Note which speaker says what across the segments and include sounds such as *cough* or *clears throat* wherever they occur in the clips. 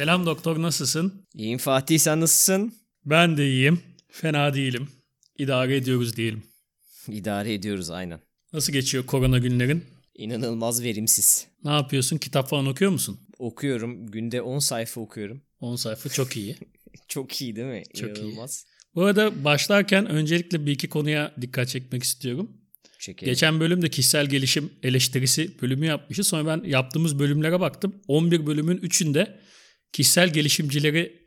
Speaker 1: Selam doktor nasılsın?
Speaker 2: İyiyim Fatih sen nasılsın?
Speaker 1: Ben de iyiyim. Fena değilim. İdare ediyoruz diyelim.
Speaker 2: İdare ediyoruz aynen.
Speaker 1: Nasıl geçiyor korona günlerin?
Speaker 2: İnanılmaz verimsiz.
Speaker 1: Ne yapıyorsun? Kitap falan okuyor musun?
Speaker 2: Okuyorum. Günde 10 sayfa okuyorum.
Speaker 1: 10 sayfa çok iyi. *laughs*
Speaker 2: Çok iyi değil mi?
Speaker 1: Çok iyi.
Speaker 2: İnanılmaz.
Speaker 1: Bu arada başlarken öncelikle bir iki konuya dikkat çekmek istiyorum.
Speaker 2: Çekelim.
Speaker 1: Geçen bölümde kişisel gelişim eleştirisi bölümü yapmışız. Sonra ben yaptığımız bölümlere baktım. 11 bölümün 3'ünde kişisel gelişimcileri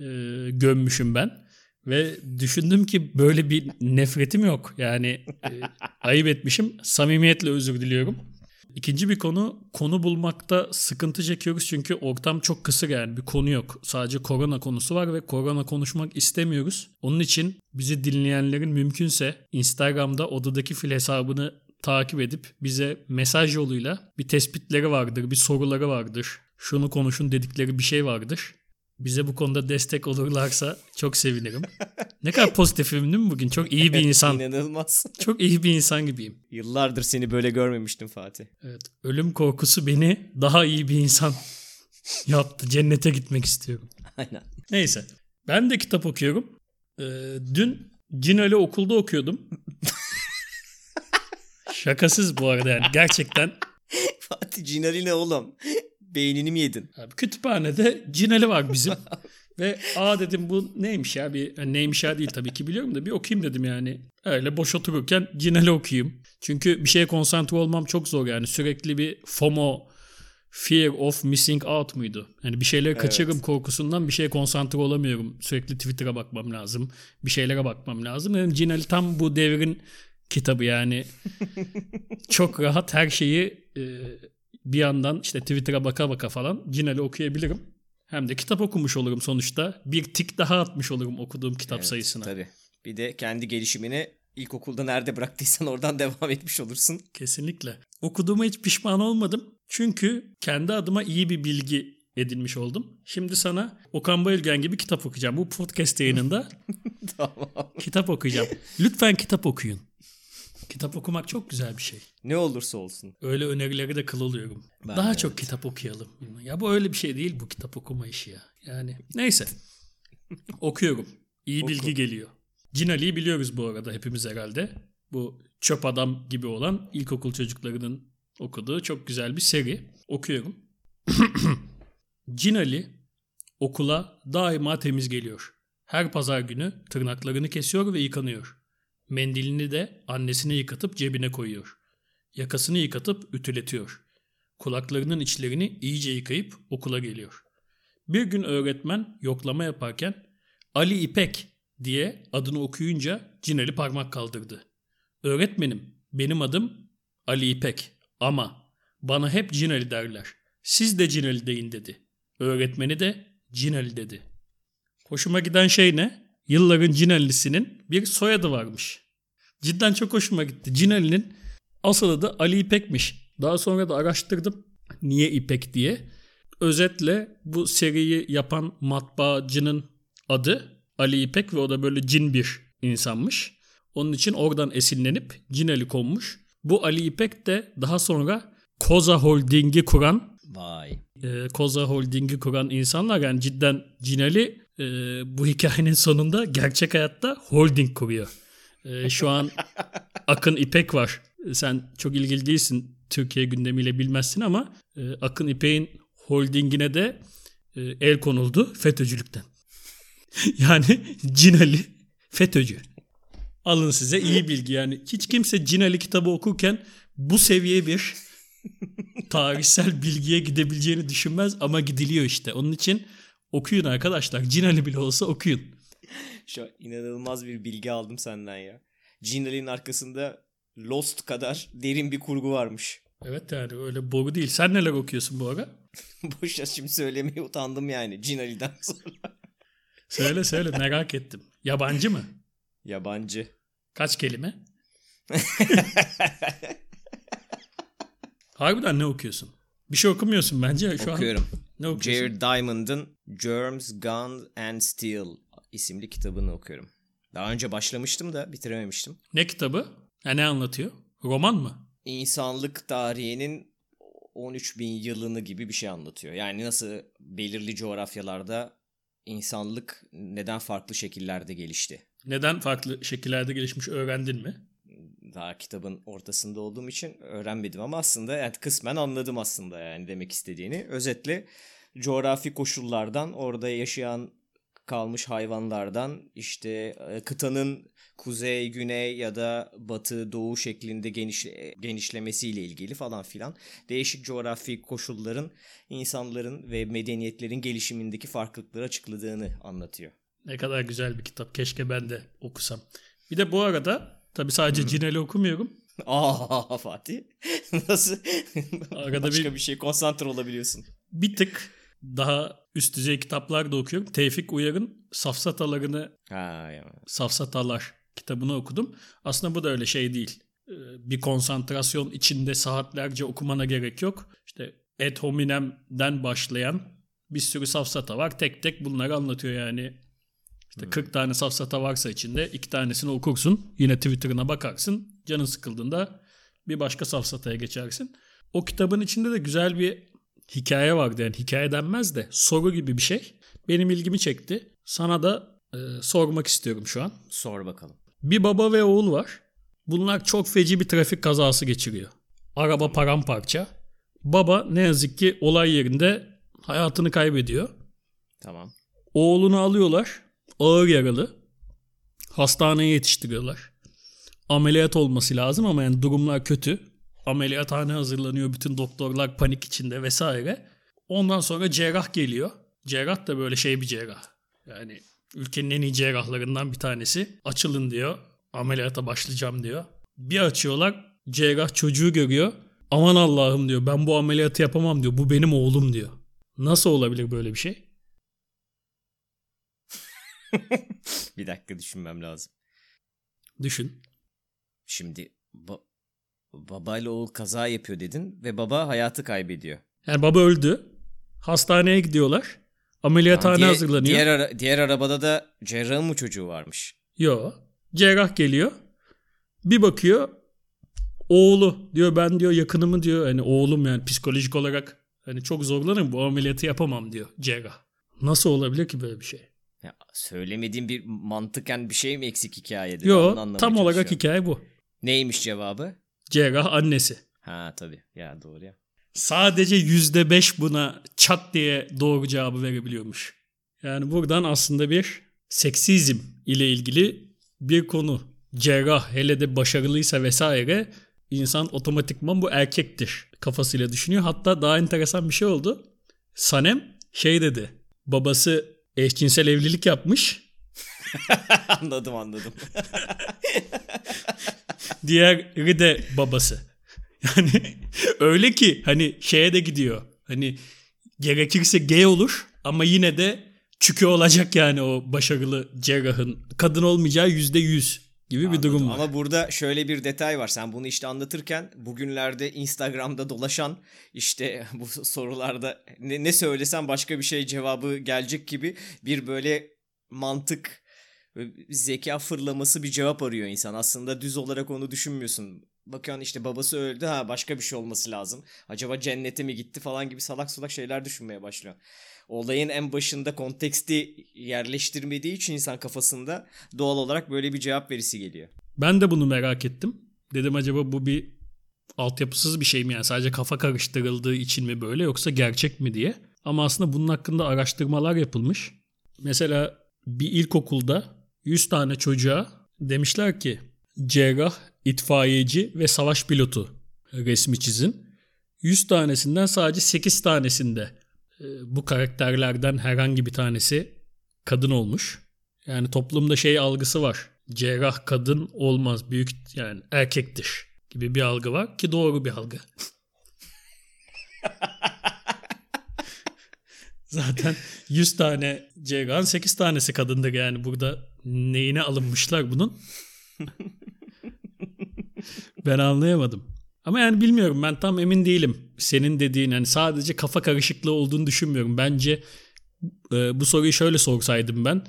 Speaker 1: e, gömmüşüm ben. Ve düşündüm ki böyle bir nefretim yok. Yani e, *laughs* ayıp etmişim. Samimiyetle özür diliyorum. İkinci bir konu konu bulmakta sıkıntı çekiyoruz çünkü ortam çok kısır yani bir konu yok. Sadece korona konusu var ve korona konuşmak istemiyoruz. Onun için bizi dinleyenlerin mümkünse Instagram'da odadaki fil hesabını takip edip bize mesaj yoluyla bir tespitleri vardır, bir soruları vardır. Şunu konuşun dedikleri bir şey vardır. Bize bu konuda destek olurlarsa çok sevinirim. Ne kadar *laughs* pozitifim değil mi bugün? Çok iyi bir insan.
Speaker 2: İnanılmaz.
Speaker 1: Çok iyi bir insan gibiyim.
Speaker 2: Yıllardır seni böyle görmemiştim Fatih.
Speaker 1: Evet, ölüm korkusu beni daha iyi bir insan *laughs* yaptı. Cennete gitmek istiyorum.
Speaker 2: Aynen.
Speaker 1: Neyse. Ben de kitap okuyorum. Ee, dün Cinali okulda okuyordum. *laughs* Şakasız bu arada yani. Gerçekten.
Speaker 2: Fatih Cinali ne oğlum? Beynini mi yedin?
Speaker 1: Abi, kütüphanede Cinali var bizim. *laughs* Ve aa dedim bu neymiş ya bir yani neymiş ya değil tabii ki biliyorum da bir okuyayım dedim yani. Öyle boş otururken Cinali okuyayım. Çünkü bir şeye konsantre olmam çok zor yani sürekli bir FOMO Fear of Missing Out muydu? Yani bir şeyleri kaçırırım korkusundan bir şeye konsantre olamıyorum. Sürekli Twitter'a bakmam lazım. Bir şeylere bakmam lazım. Yani Cinali tam bu devrin kitabı yani. *laughs* çok rahat her şeyi e, bir yandan işte Twitter'a baka baka falan Cinali okuyabilirim. Hem de kitap okumuş olurum sonuçta. Bir tik daha atmış olurum okuduğum kitap
Speaker 2: Evet,
Speaker 1: sayısına.
Speaker 2: Tabii. Bir de kendi gelişimini ilkokulda nerede bıraktıysan oradan *laughs* devam etmiş olursun.
Speaker 1: Kesinlikle. Okuduğuma hiç pişman olmadım. Çünkü kendi adıma iyi bir bilgi edinmiş oldum. Şimdi sana Okan Bayülgen gibi kitap okuyacağım. Bu podcast yayınında *laughs*
Speaker 2: tamam.
Speaker 1: kitap okuyacağım. Lütfen kitap okuyun. Kitap okumak çok güzel bir şey.
Speaker 2: Ne olursa olsun.
Speaker 1: Öyle önerileri de kıl oluyorum.
Speaker 2: Ben
Speaker 1: Daha
Speaker 2: de
Speaker 1: çok kitap okuyalım. Ya bu öyle bir şey değil bu kitap okuma işi ya. Yani neyse. *laughs* Okuyorum. İyi
Speaker 2: Oku.
Speaker 1: bilgi geliyor. Cinali'yi biliyoruz bu arada hepimiz herhalde. Bu çöp adam gibi olan ilkokul çocuklarının okuduğu çok güzel bir seri. Okuyorum. *clears throat* Cinali okula daima temiz geliyor. Her pazar günü tırnaklarını kesiyor ve yıkanıyor. Mendilini de annesine yıkatıp cebine koyuyor. Yakasını yıkatıp ütületiyor. Kulaklarının içlerini iyice yıkayıp okula geliyor. Bir gün öğretmen yoklama yaparken Ali İpek diye adını okuyunca Cinali parmak kaldırdı. Öğretmenim benim adım Ali İpek ama bana hep Cinali derler. Siz de Cinali deyin dedi. Öğretmeni de Cinali dedi. Hoşuma giden şey ne? Yılların Cinali'sinin bir soyadı varmış. Cidden çok hoşuma gitti. Cinali'nin asıl adı Ali İpek'miş. Daha sonra da araştırdım. Niye İpek diye. Özetle bu seriyi yapan matbaacının adı Ali İpek ve o da böyle cin bir insanmış. Onun için oradan esinlenip Cinali konmuş. Bu Ali İpek de daha sonra Koza Holding'i kuran
Speaker 2: Vay.
Speaker 1: e, Koza Holding'i kuran insanlar yani cidden Cinali e, bu hikayenin sonunda gerçek hayatta holding kuruyor. E, şu an Akın İpek var. Sen çok ilgili değilsin Türkiye gündemiyle bilmezsin ama e, Akın İpek'in holdingine de e, el konuldu FETÖ'cülükten. *laughs* yani Cinali FETÖ'cü. Alın size iyi bilgi yani. Hiç kimse Cinali kitabı okurken bu seviye bir tarihsel bilgiye gidebileceğini düşünmez ama gidiliyor işte. Onun için okuyun arkadaşlar. Cinali bile olsa okuyun.
Speaker 2: Şu an inanılmaz bir bilgi aldım senden ya. Cinali'nin arkasında Lost kadar derin bir kurgu varmış.
Speaker 1: Evet yani öyle boru değil. Sen neler okuyorsun bu ara? *laughs*
Speaker 2: Boş ver şimdi söylemeye utandım yani Cinali'den *laughs* sonra.
Speaker 1: Söyle söyle merak ettim. Yabancı mı?
Speaker 2: Yabancı.
Speaker 1: Kaç kelime? *laughs* Harbiden ne okuyorsun? Bir şey okumuyorsun bence şu
Speaker 2: Okuyorum.
Speaker 1: an. Ne okuyorsun?
Speaker 2: Jared Diamond'ın Germs, Guns and Steel isimli kitabını okuyorum. Daha önce başlamıştım da bitirememiştim.
Speaker 1: Ne kitabı? Ha, ne anlatıyor? Roman mı?
Speaker 2: İnsanlık tarihinin 13 bin yılını gibi bir şey anlatıyor. Yani nasıl belirli coğrafyalarda insanlık neden farklı şekillerde gelişti.
Speaker 1: Neden farklı şekillerde gelişmiş öğrendin mi?
Speaker 2: Daha kitabın ortasında olduğum için öğrenmedim ama aslında yani kısmen anladım aslında yani demek istediğini. Özetle coğrafi koşullardan orada yaşayan kalmış hayvanlardan işte e, kıtanın kuzey, güney ya da batı, doğu şeklinde geniş, genişlemesiyle ilgili falan filan değişik coğrafi koşulların insanların ve medeniyetlerin gelişimindeki farklılıkları açıkladığını anlatıyor.
Speaker 1: Ne kadar güzel bir kitap. Keşke ben de okusam. Bir de bu arada tabii sadece Cinel'i okumuyorum. *laughs*
Speaker 2: Aa Fatih. *laughs* Nasıl?
Speaker 1: Arada
Speaker 2: Başka
Speaker 1: bir,
Speaker 2: bir şey konsantre olabiliyorsun.
Speaker 1: bir tık daha üst düzey kitaplar da okuyorum. Tevfik Uyar'ın Safsatalarını
Speaker 2: Ha ya.
Speaker 1: Safsatalar kitabını okudum. Aslında bu da öyle şey değil. Ee, Bir konsantrasyon içinde saatlerce okumana gerek yok. İşte Ed hominem'den başlayan bir sürü safsata var. Tek tek bunları anlatıyor yani. İşte 40 tane safsata varsa içinde iki tanesini okursun. Yine Twitter'ına bakarsın. Canın sıkıldığında bir başka safsataya geçersin. O kitabın içinde de güzel bir hikaye vardı. Yani hikaye denmez de soru gibi bir şey. Benim ilgimi çekti. Sana da e, sormak istiyorum şu an.
Speaker 2: Sor bakalım.
Speaker 1: Bir baba ve oğul var. Bunlar çok feci bir trafik kazası geçiriyor. Araba paramparça. Baba ne yazık ki olay yerinde hayatını kaybediyor.
Speaker 2: Tamam.
Speaker 1: Oğlunu alıyorlar. Ağır yaralı. Hastaneye yetiştiriyorlar. Ameliyat olması lazım ama yani durumlar kötü. Ameliyathane hazırlanıyor. Bütün doktorlar panik içinde vesaire. Ondan sonra cerrah geliyor. Cerrah da böyle şey bir cerrah. Yani ülkenin en iyi cerrahlarından bir tanesi. Açılın diyor. Ameliyata başlayacağım diyor. Bir açıyorlar. Cerrah çocuğu görüyor. Aman Allah'ım diyor. Ben bu ameliyatı yapamam diyor. Bu benim oğlum diyor. Nasıl olabilir böyle bir şey? *laughs*
Speaker 2: Bir dakika düşünmem lazım.
Speaker 1: Düşün.
Speaker 2: Şimdi ba- babayla oğul kaza yapıyor dedin ve baba hayatı kaybediyor.
Speaker 1: Yani baba öldü. Hastaneye gidiyorlar. Ameliyathane
Speaker 2: Diğer-
Speaker 1: hazırlanıyor.
Speaker 2: Diğer, ara- diğer arabada da cerrahın mı çocuğu varmış?
Speaker 1: Yo. Cerrah geliyor. Bir bakıyor. Oğlu diyor ben diyor yakınımı diyor hani oğlum yani psikolojik olarak hani çok zorlanırım bu ameliyatı yapamam diyor cerrah. Nasıl olabilir ki böyle bir şey?
Speaker 2: Ya, söylemediğim bir mantıken bir şey mi eksik hikayede?
Speaker 1: Yo tam olarak hikaye bu.
Speaker 2: Neymiş cevabı?
Speaker 1: Cerrah annesi.
Speaker 2: Ha tabii. Ya doğru ya.
Speaker 1: Sadece yüzde beş buna çat diye doğru cevabı verebiliyormuş. Yani buradan aslında bir seksizm ile ilgili bir konu. Cerrah hele de başarılıysa vesaire insan otomatikman bu erkektir kafasıyla düşünüyor. Hatta daha enteresan bir şey oldu. Sanem şey dedi. Babası eşcinsel evlilik yapmış. *laughs*
Speaker 2: anladım anladım. *laughs*
Speaker 1: Diğeri de babası. Yani *laughs* öyle ki hani şeye de gidiyor. Hani gerekirse gay olur ama yine de çükü olacak yani o başarılı cerrahın. Kadın olmayacağı yüzde yüz gibi bir durum
Speaker 2: Anladım.
Speaker 1: var.
Speaker 2: Ama burada şöyle bir detay var. Sen bunu işte anlatırken bugünlerde Instagram'da dolaşan işte *laughs* bu sorularda ne, ne söylesen başka bir şey cevabı gelecek gibi bir böyle mantık zeka fırlaması bir cevap arıyor insan. Aslında düz olarak onu düşünmüyorsun. Bakıyorsun işte babası öldü ha başka bir şey olması lazım. Acaba cennete mi gitti falan gibi salak salak şeyler düşünmeye başlıyor. Olayın en başında konteksti yerleştirmediği için insan kafasında doğal olarak böyle bir cevap verisi geliyor.
Speaker 1: Ben de bunu merak ettim. Dedim acaba bu bir altyapısız bir şey mi yani sadece kafa karıştırıldığı için mi böyle yoksa gerçek mi diye. Ama aslında bunun hakkında araştırmalar yapılmış. Mesela bir ilkokulda 100 tane çocuğa demişler ki cerrah, itfaiyeci ve savaş pilotu resmi çizin. 100 tanesinden sadece 8 tanesinde e, bu karakterlerden herhangi bir tanesi kadın olmuş. Yani toplumda şey algısı var. Cerrah kadın olmaz. Büyük yani erkektir gibi bir algı var ki doğru bir algı. *laughs* Zaten 100 tane cerrahın 8 tanesi kadındır yani burada neyine alınmışlar bunun? ben anlayamadım. Ama yani bilmiyorum ben tam emin değilim. Senin dediğin hani sadece kafa karışıklığı olduğunu düşünmüyorum. Bence e, bu soruyu şöyle sorsaydım ben.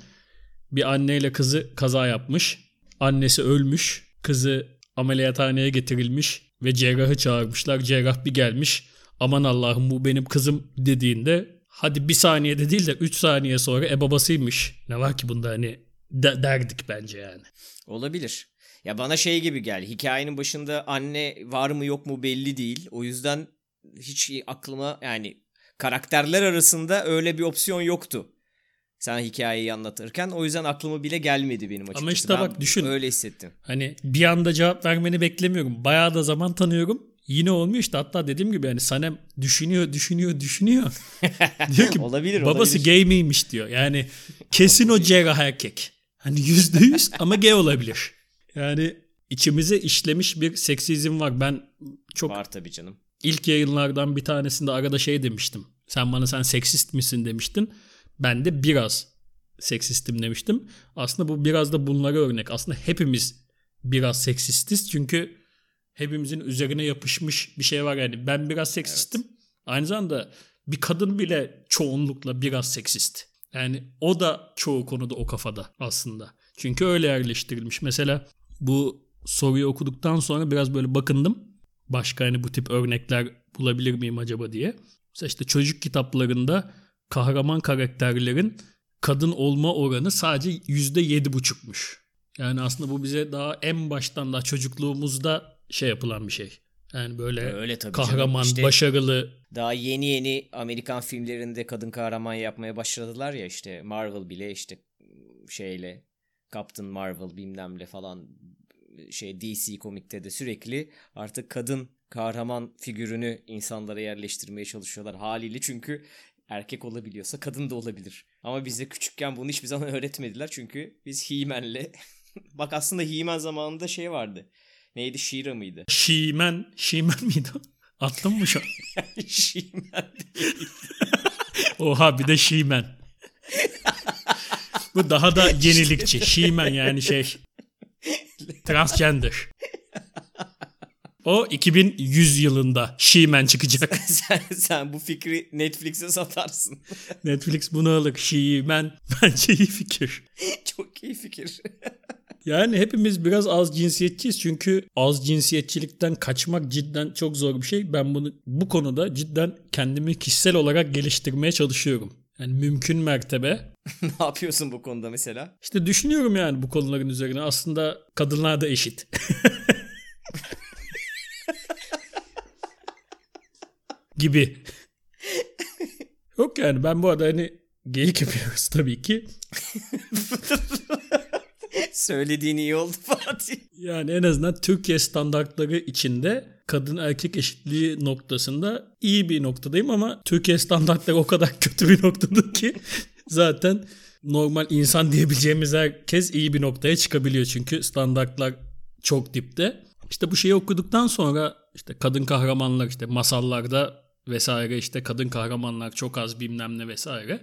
Speaker 1: Bir anneyle kızı kaza yapmış. Annesi ölmüş. Kızı ameliyathaneye getirilmiş ve cerrahı çağırmışlar. Cerrah bir gelmiş. aman Allah'ım bu benim kızım dediğinde hadi bir saniyede değil de 3 saniye sonra e babasıymış. Ne var ki bunda hani de- derdik bence yani.
Speaker 2: Olabilir. Ya bana şey gibi geldi. Hikayenin başında anne var mı yok mu belli değil. O yüzden hiç aklıma yani karakterler arasında öyle bir opsiyon yoktu. Sen hikayeyi anlatırken o yüzden aklıma bile gelmedi benim açıkçası.
Speaker 1: Ama işte
Speaker 2: Ben
Speaker 1: bak düşün.
Speaker 2: Öyle hissettim.
Speaker 1: Hani bir anda cevap vermeni beklemiyorum. Bayağı da zaman tanıyorum. Yine olmuyor işte hatta dediğim gibi yani Sanem düşünüyor düşünüyor düşünüyor. *laughs* diyor ki
Speaker 2: Olabilir,
Speaker 1: babası
Speaker 2: olabilir.
Speaker 1: gay miymiş diyor. Yani kesin o cerrah erkek. Hani yüzde yüz ama gay olabilir. Yani içimize işlemiş bir seksizm var. Ben çok
Speaker 2: Var tabii canım.
Speaker 1: ilk yayınlardan bir tanesinde arada şey demiştim. Sen bana sen seksist misin demiştin. Ben de biraz seksistim demiştim. Aslında bu biraz da bunlara örnek. Aslında hepimiz biraz seksistiz. Çünkü hepimizin üzerine yapışmış bir şey var. Yani ben biraz seksistim. Aynı zamanda bir kadın bile çoğunlukla biraz seksist. Yani o da çoğu konuda o kafada aslında. Çünkü öyle yerleştirilmiş. Mesela bu soruyu okuduktan sonra biraz böyle bakındım. Başka hani bu tip örnekler bulabilir miyim acaba diye. Mesela işte çocuk kitaplarında kahraman karakterlerin kadın olma oranı sadece yüzde yedi buçukmuş. Yani aslında bu bize daha en baştan da çocukluğumuzda şey yapılan bir şey. Yani böyle
Speaker 2: Öyle tabii canım.
Speaker 1: kahraman,
Speaker 2: İşte-
Speaker 1: başarılı.
Speaker 2: Daha yeni yeni Amerikan filmlerinde kadın kahraman yapmaya başladılar ya işte Marvel bile işte şeyle Captain Marvel bilmemle falan şey DC komikte de sürekli artık kadın kahraman figürünü insanlara yerleştirmeye çalışıyorlar haliyle çünkü erkek olabiliyorsa kadın da olabilir. Ama bize küçükken bunu hiçbir zaman *laughs* öğretmediler çünkü biz He-Man'le *laughs* bak aslında He-Man zamanında şey vardı. Neydi? She-Ra mıydı?
Speaker 1: Şimen, Şimen miydi? Attın mı şu an? *laughs*
Speaker 2: She-Man değil.
Speaker 1: Oha bir de Şimen. Bu daha da yenilikçi. Şimen yani şey transgender. O 2100 yılında Şimen çıkacak. *laughs*
Speaker 2: sen, sen bu fikri Netflix'e satarsın.
Speaker 1: Netflix bunu alır. Şimen bence iyi fikir.
Speaker 2: Çok iyi fikir.
Speaker 1: Yani hepimiz biraz az cinsiyetçiyiz çünkü az cinsiyetçilikten kaçmak cidden çok zor bir şey. Ben bunu bu konuda cidden kendimi kişisel olarak geliştirmeye çalışıyorum. Yani mümkün mertebe *laughs*
Speaker 2: ne yapıyorsun bu konuda mesela?
Speaker 1: İşte düşünüyorum yani bu konuların üzerine. Aslında kadınlar da eşit. *laughs* gibi. Yok yani ben bu arada hani geyik yapıyoruz tabii ki. *laughs*
Speaker 2: Söylediğin iyi oldu *laughs* Fatih.
Speaker 1: Yani en azından Türkiye standartları içinde kadın erkek eşitliği noktasında iyi bir noktadayım ama Türkiye standartları o kadar *laughs* kötü bir noktada ki *laughs* zaten normal insan diyebileceğimiz herkes iyi bir noktaya çıkabiliyor çünkü standartlar çok dipte. İşte bu şeyi okuduktan sonra işte kadın kahramanlar işte masallarda vesaire işte kadın kahramanlar çok az bilmem ne vesaire.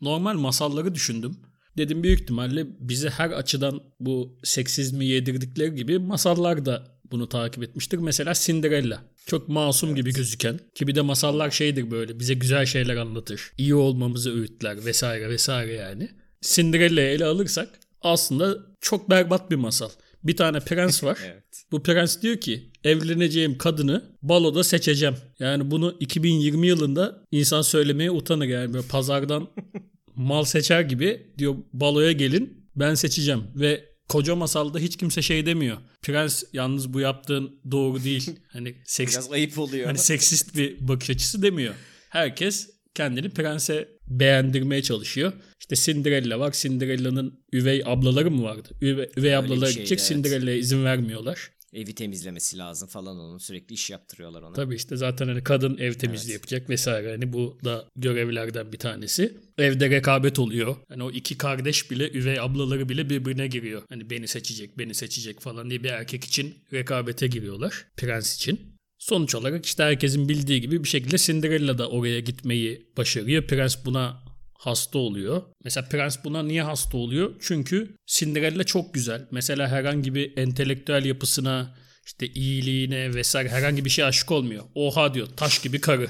Speaker 1: Normal masalları düşündüm. Dedim büyük ihtimalle bize her açıdan bu seksizmi yedirdikleri gibi masallar da bunu takip etmiştir. Mesela Cinderella. Çok masum gibi gözüken ki bir de masallar şeydir böyle bize güzel şeyler anlatır. İyi olmamızı öğütler vesaire vesaire yani. Cinderella'yı ele alırsak aslında çok berbat bir masal. Bir tane prens var. *laughs*
Speaker 2: Evet.
Speaker 1: Bu prens diyor ki evleneceğim kadını baloda seçeceğim. Yani bunu 2020 yılında insan söylemeye utanır yani böyle pazardan *laughs* mal seçer gibi diyor baloya gelin ben seçeceğim ve koca masalda hiç kimse şey demiyor. Prens yalnız bu yaptığın doğru değil. *laughs* Hani seks
Speaker 2: Biraz ayıp oluyor.
Speaker 1: hani seksist bir bakış açısı demiyor. Herkes kendini prense beğendirmeye çalışıyor. İşte Cinderella var. Cinderella'nın üvey ablaları mı vardı? Üvey, üvey ablaları
Speaker 2: şeydi,
Speaker 1: gidecek.
Speaker 2: evet.
Speaker 1: Cinderella'ya izin vermiyorlar.
Speaker 2: Evi temizlemesi lazım falan onun. Sürekli iş yaptırıyorlar ona.
Speaker 1: Tabii işte zaten hani kadın ev temizliği
Speaker 2: Evet.
Speaker 1: yapacak vesaire. Hani bu da görevlerden bir tanesi. Evde rekabet oluyor. Hani o iki kardeş bile üvey ablaları bile birbirine giriyor. Hani beni seçecek, beni seçecek falan diye bir erkek için rekabete giriyorlar. Prens için. Sonuç olarak işte herkesin bildiği gibi bir şekilde Cinderella da oraya gitmeyi başarıyor. Prens buna hasta oluyor. Mesela Prens buna niye hasta oluyor? Çünkü Cinderella çok güzel. Mesela herhangi bir entelektüel yapısına, işte iyiliğine vesaire herhangi bir şey aşık olmuyor. Oha diyor taş gibi karı.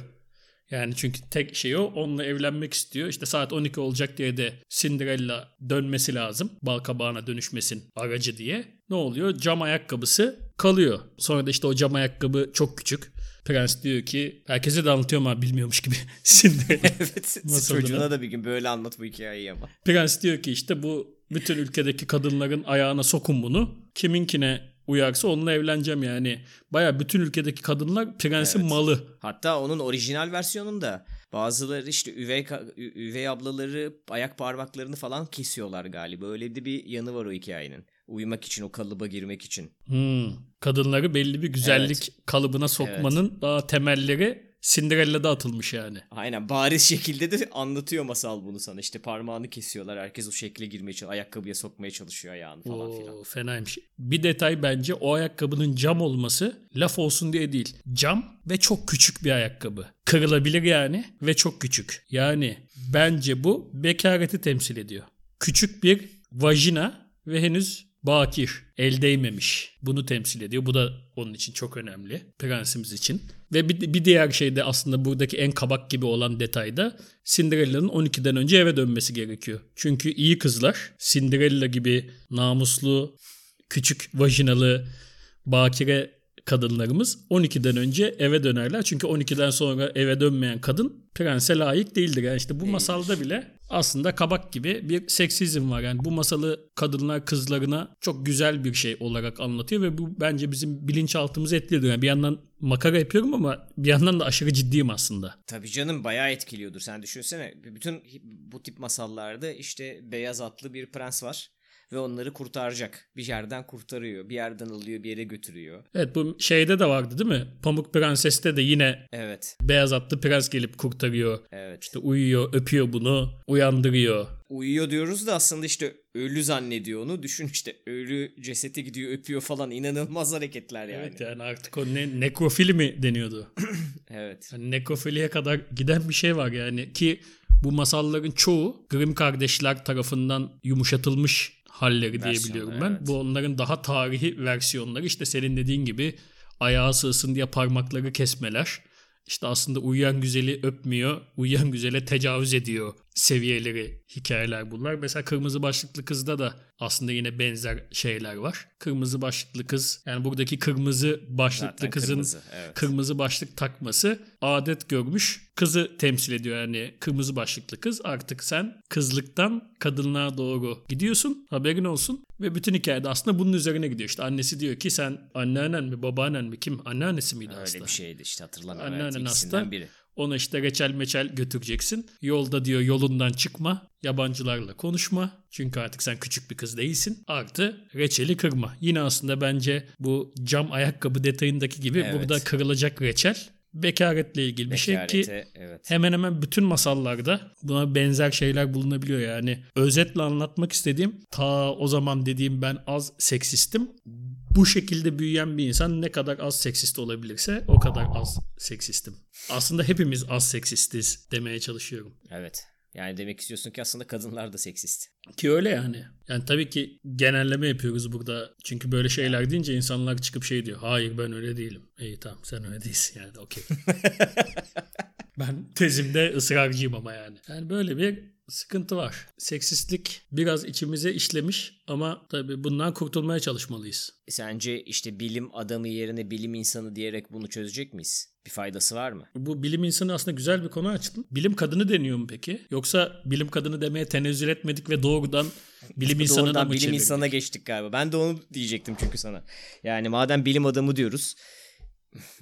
Speaker 1: Yani çünkü tek şey o onunla evlenmek istiyor. İşte saat 12 olacak diye de Cinderella dönmesi lazım. Balkabağına dönüşmesin aracı diye. Ne oluyor? Cam ayakkabısı kalıyor. Sonra da işte o cam ayakkabı çok küçük. Prens diyor ki herkese de anlatıyorum ama bilmiyormuş gibi. *laughs* Cinderella. *laughs*
Speaker 2: evet. Çocuğuna da bir gün böyle anlat bu hikayeyi ama.
Speaker 1: Prens diyor ki işte bu bütün ülkedeki kadınların ayağına sokun bunu. Kiminkine uyarsa onunla evleneceğim yani. Baya bütün ülkedeki kadınlar prensin
Speaker 2: Evet.
Speaker 1: malı.
Speaker 2: Hatta onun orijinal versiyonunda bazıları işte üvey üvey ablaları ayak parmaklarını falan kesiyorlar galiba. Öyle de bir yanı var o hikayenin. Uyumak için o kalıba girmek için.
Speaker 1: Hmm. Kadınları belli bir güzellik kalıbına sokmanın daha temelleri Cinderella'da atılmış yani.
Speaker 2: Aynen bariz şekilde de anlatıyor masal bunu sana. İşte parmağını kesiyorlar. Herkes o şekle girmeye çalışıyor. Ayakkabıya sokmaya çalışıyor ayağını falan filan.
Speaker 1: Oo, fenaymış. Bir detay bence o ayakkabının cam olması laf olsun diye değil. Cam ve çok küçük bir ayakkabı. Kırılabilir yani ve çok küçük. Yani bence bu bekareti temsil ediyor. Küçük bir vajina ve henüz bakir, el değmemiş. Bunu temsil ediyor. Bu da onun için çok önemli. Prensimiz için. Ve bir, bir diğer şey de aslında buradaki en kabak gibi olan detayda Cinderella'nın 12'den önce eve dönmesi gerekiyor. Çünkü iyi kızlar Cinderella gibi namuslu, küçük vajinalı, bakire kadınlarımız 12'den önce eve dönerler. Çünkü 12'den sonra eve dönmeyen kadın prense layık değildir. Yani işte bu masalda bile aslında kabak gibi bir seksizm var. Yani bu masalı kadınlar kızlarına çok güzel bir şey olarak anlatıyor ve bu bence bizim bilinçaltımızı etkiliyor. Yani bir yandan makara yapıyorum ama bir yandan da aşırı ciddiyim aslında.
Speaker 2: Tabii canım bayağı etkiliyordur. Sen düşünsene bütün bu tip masallarda işte beyaz atlı bir prens var ve onları kurtaracak. Bir yerden kurtarıyor, bir yerden alıyor, bir yere götürüyor.
Speaker 1: Evet bu şeyde de vardı değil mi? Pamuk Prenses'te de yine
Speaker 2: Evet,
Speaker 1: beyaz atlı prens gelip kurtarıyor.
Speaker 2: evet.
Speaker 1: İşte uyuyor, öpüyor bunu, uyandırıyor.
Speaker 2: Uyuyor diyoruz da aslında işte ölü zannediyor onu. Düşün işte ölü cesedi gidiyor öpüyor falan inanılmaz hareketler yani.
Speaker 1: Evet yani artık o ne, nekrofili mi deniyordu? *clears throat*
Speaker 2: Evet.
Speaker 1: Yani nekrofiliye kadar giden bir şey var yani ki bu masalların çoğu Grimm kardeşler tarafından yumuşatılmış halleri diye
Speaker 2: Versiyonlar,
Speaker 1: biliyorum ben.
Speaker 2: evet.
Speaker 1: Bu onların daha tarihi versiyonları işte senin dediğin gibi ayağı sığsın diye parmakları kesmeler. İşte aslında uyuyan güzeli öpmüyor, uyuyan güzele tecavüz ediyor seviyeleri hikayeler bunlar. Mesela Kırmızı Başlıklı Kız'da da aslında yine benzer şeyler var. Kırmızı Başlıklı Kız yani buradaki kırmızı başlıklı
Speaker 2: Zaten
Speaker 1: kızın
Speaker 2: kırmızı, evet.
Speaker 1: kırmızı başlık takması adet görmüş kızı temsil ediyor. Yani kırmızı başlıklı kız artık sen kızlıktan kadınlığa doğru gidiyorsun haberin olsun. Ve bütün hikayede aslında bunun üzerine gidiyor. İşte annesi diyor ki sen anneannen mi babaannen mi kim anneannesi miydi
Speaker 2: Öyle
Speaker 1: aslında?
Speaker 2: bir şeydi işte hatırlamıyorum.
Speaker 1: Anneannen
Speaker 2: evet,
Speaker 1: hasta.
Speaker 2: biri.
Speaker 1: Ona işte reçel meçel götüreceksin. Yolda diyor yolundan çıkma. Yabancılarla konuşma. Çünkü artık sen küçük bir kız değilsin. Artı reçeli kırma. Yine aslında bence bu cam ayakkabı detayındaki gibi
Speaker 2: Evet.
Speaker 1: burada kırılacak reçel bekaretle ilgili bir şey ki
Speaker 2: Bekarete, evet.
Speaker 1: hemen hemen bütün masallarda buna benzer şeyler bulunabiliyor yani. Özetle anlatmak istediğim ta o zaman dediğim ben az seksistim. Bu şekilde büyüyen bir insan ne kadar az seksist olabilirse o kadar az seksistim. Aslında hepimiz az seksistiz demeye çalışıyorum.
Speaker 2: Evet. Yani demek istiyorsun ki aslında kadınlar da seksist.
Speaker 1: Ki öyle yani. Yani tabii ki genelleme yapıyoruz burada. Çünkü böyle şeyler deyince insanlar çıkıp şey diyor. Hayır ben öyle değilim. İyi tamam sen öyle değilsin yani okey. *laughs* ben tezimde ısrarcıyım ama yani. Yani böyle bir sıkıntı var. Seksistlik biraz içimize işlemiş ama tabii bundan kurtulmaya çalışmalıyız.
Speaker 2: Sence işte bilim adamı yerine bilim insanı diyerek bunu çözecek miyiz? Bir faydası var mı?
Speaker 1: Bu bilim insanı aslında güzel bir konu açtın. Bilim kadını deniyor mu peki? Yoksa bilim kadını demeye tenezzül etmedik ve doğrudan bilim insanına
Speaker 2: Doğrudan
Speaker 1: mı
Speaker 2: bilim
Speaker 1: çevirdik?
Speaker 2: insana geçtik galiba. Ben de onu diyecektim çünkü sana. Yani madem bilim adamı diyoruz.